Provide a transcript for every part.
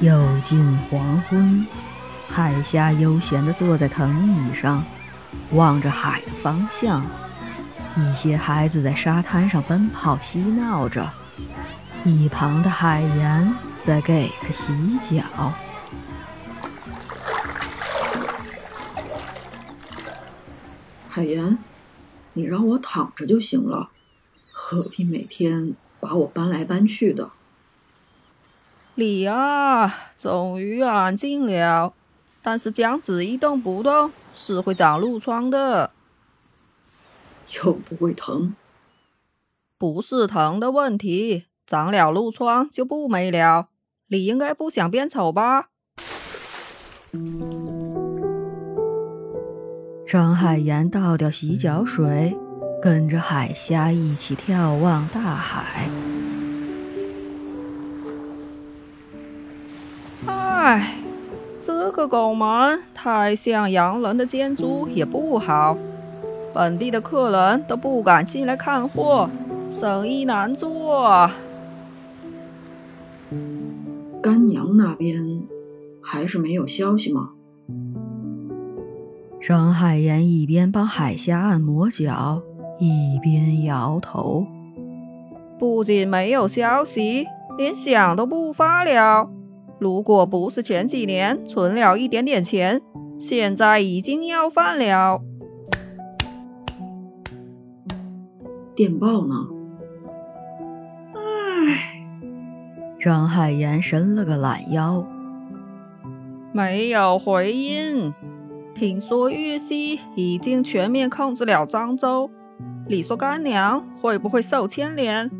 又近黄昏，海虾悠闲地坐在藤椅上，望着海的方向。一些孩子在沙滩上奔跑嬉闹着，一旁的海盐在给他洗脚。海岩，你让我躺着就行了，何必每天把我搬来搬去的？你啊，终于安静了。但是这样子一动不动是会长褥疮的，又不会疼。不是疼的问题，长了褥疮就不美了。你应该不想变丑吧？张海岩倒掉洗脚水，跟着海虾一起眺望大海。唉，这个拱门太像洋人的建筑也不好，本地的客人都不敢进来看货，生意难做。干娘那边还是没有消息吗？张海岩一边帮海虾按摩脚，一边摇头。不仅没有消息，连响都不发了。如果不是前几年存了一点点钱，现在已经要饭了。电报呢？唉，张海岩伸了个懒腰，没有回音。听说玉溪已经全面控制了漳州，你说干娘会不会受牵连？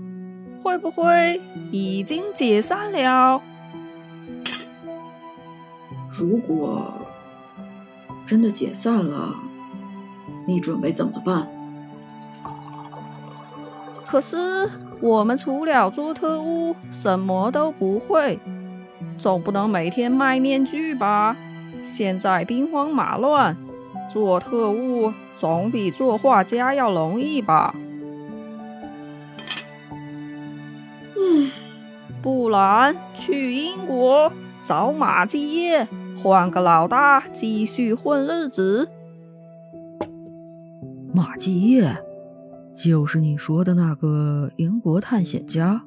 会不会已经解散了？如果真的解散了，你准备怎么办？可是我们除了做特务，什么都不会，总不能每天卖面具吧？现在兵荒马乱，做特务总比做画家要容易吧？嗯，不然去英国找马继业。换个老大，继续混日子。马继业，就是你说的那个英国探险家。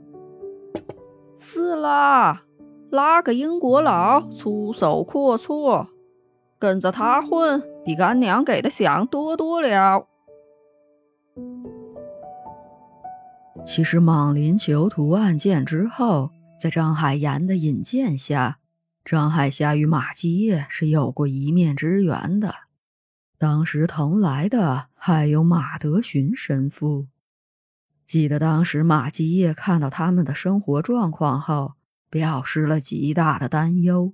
是啦，拉个英国佬出手阔绰，跟着他混，比干娘给的饷多多了。其实，莽林囚徒案件之后，在张海岩的引荐下。张海霞与马继业是有过一面之缘的，当时同来的还有马德寻神父。记得当时马继业看到他们的生活状况后，表示了极大的担忧，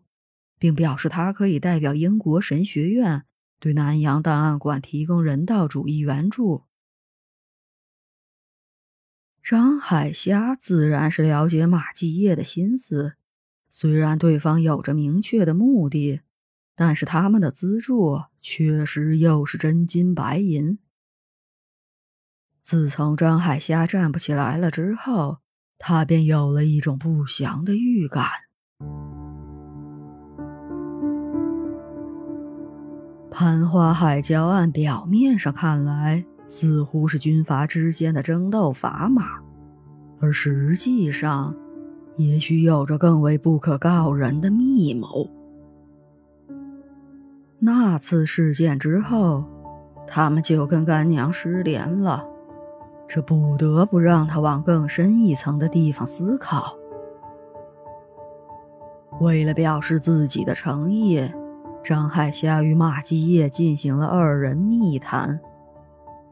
并表示他可以代表英国神学院对南洋档案馆提供人道主义援助。张海霞自然是了解马继业的心思。虽然对方有着明确的目的，但是他们的资助确实又是真金白银。自从张海虾站不起来了之后，他便有了一种不祥的预感。攀花海礁案表面上看来似乎是军阀之间的争斗砝码，而实际上。也许有着更为不可告人的密谋。那次事件之后，他们就跟干娘失联了，这不得不让他往更深一层的地方思考。为了表示自己的诚意，张海霞与马继业进行了二人密谈。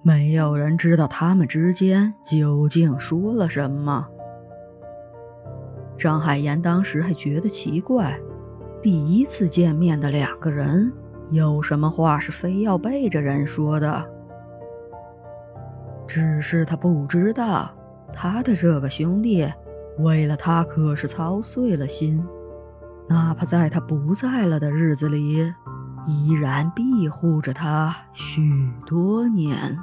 没有人知道他们之间究竟说了什么。张海岩当时还觉得奇怪，第一次见面的两个人，有什么话是非要背着人说的？只是他不知道，他的这个兄弟为了他可是操碎了心，哪怕在他不在了的日子里，依然庇护着他许多年。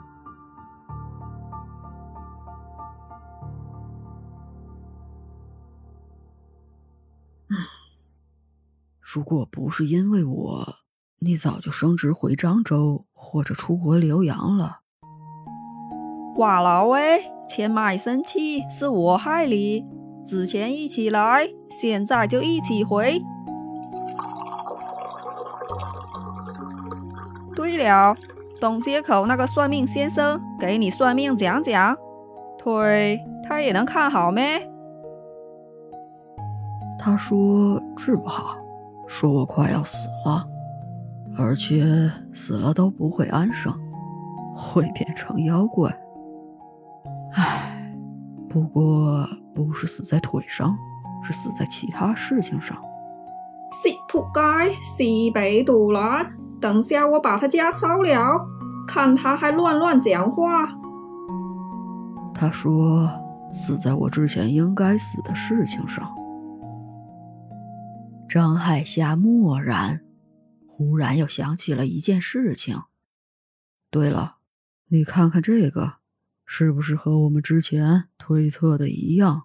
如果不是因为我，你早就升职回漳州或者出国留洋了。瓜老喂，钱买生气是我害你，之前一起来，现在就一起回。对了，东街口那个算命先生给你算命讲讲，腿他也能看好没？他说治不好。说我快要死了，而且死了都不会安生，会变成妖怪。唉，不过不是死在腿上，是死在其他事情上。死仆街，西北毒乱，等下我把他家烧了，看他还乱乱讲话。他说死在我之前应该死的事情上。张海霞默然，忽然又想起了一件事情。对了，你看看这个，是不是和我们之前推测的一样？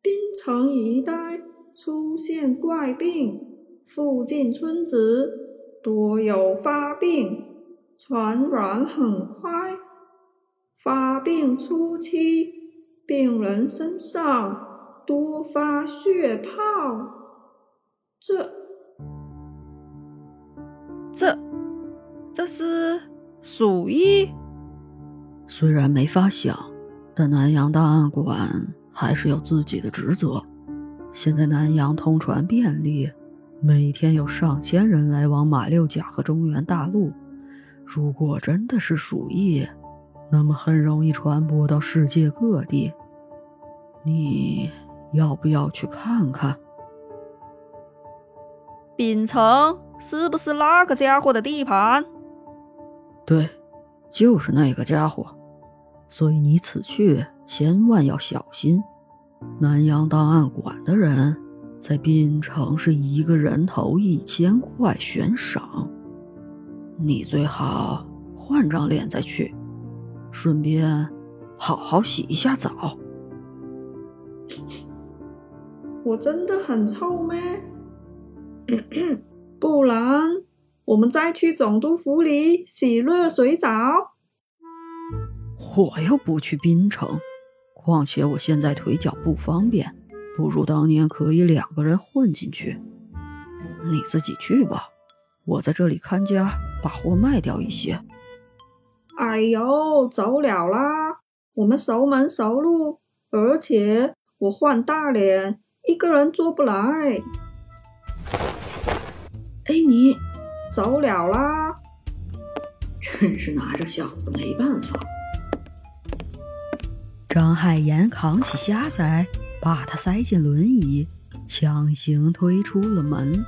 滨城一带出现怪病，附近村子多有发病，传染很快。发病初期。病人身上多发血泡，这、这、这是鼠疫。虽然没法想，但南阳档案馆还是有自己的职责。现在南阳通传便利，每天有上千人来往马六甲和中原大陆。如果真的是鼠疫，那么很容易传播到世界各地。你要不要去看看？秉城是不是那个家伙的地盘？对，就是那个家伙。所以你此去千万要小心。南阳档案馆的人在滨城是一个人头一千块悬赏，你最好换张脸再去，顺便好好洗一下澡。我真的很臭咩？不然我们再去总督府里洗热水澡。我又不去槟城，况且我现在腿脚不方便，不如当年可以两个人混进去。你自己去吧，我在这里看家，把货卖掉一些。哎呦，走了啦！我们熟门熟路，而且。我换大脸，一个人做不来。哎，你走了啦！真是拿这小子没办法。张海岩扛起虾仔，把他塞进轮椅，强行推出了门。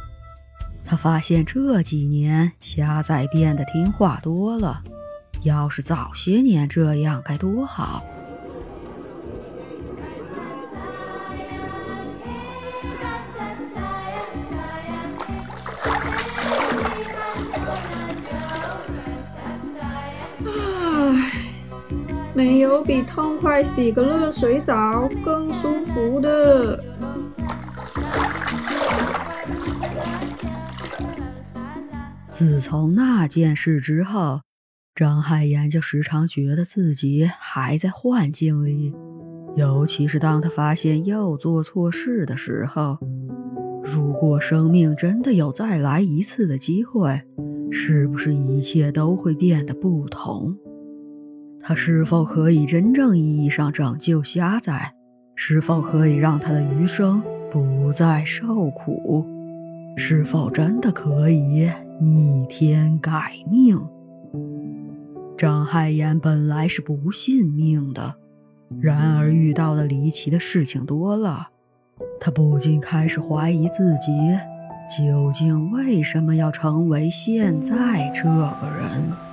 他发现这几年虾仔变得听话多了，要是早些年这样该多好。没有比痛快洗个热水澡更舒服的。自从那件事之后，张海岩就时常觉得自己还在幻境里，尤其是当他发现又做错事的时候。如果生命真的有再来一次的机会，是不是一切都会变得不同？他是否可以真正意义上拯救虾仔？是否可以让他的余生不再受苦？是否真的可以逆天改命？张海岩本来是不信命的，然而遇到的离奇的事情多了，他不禁开始怀疑自己究竟为什么要成为现在这个人。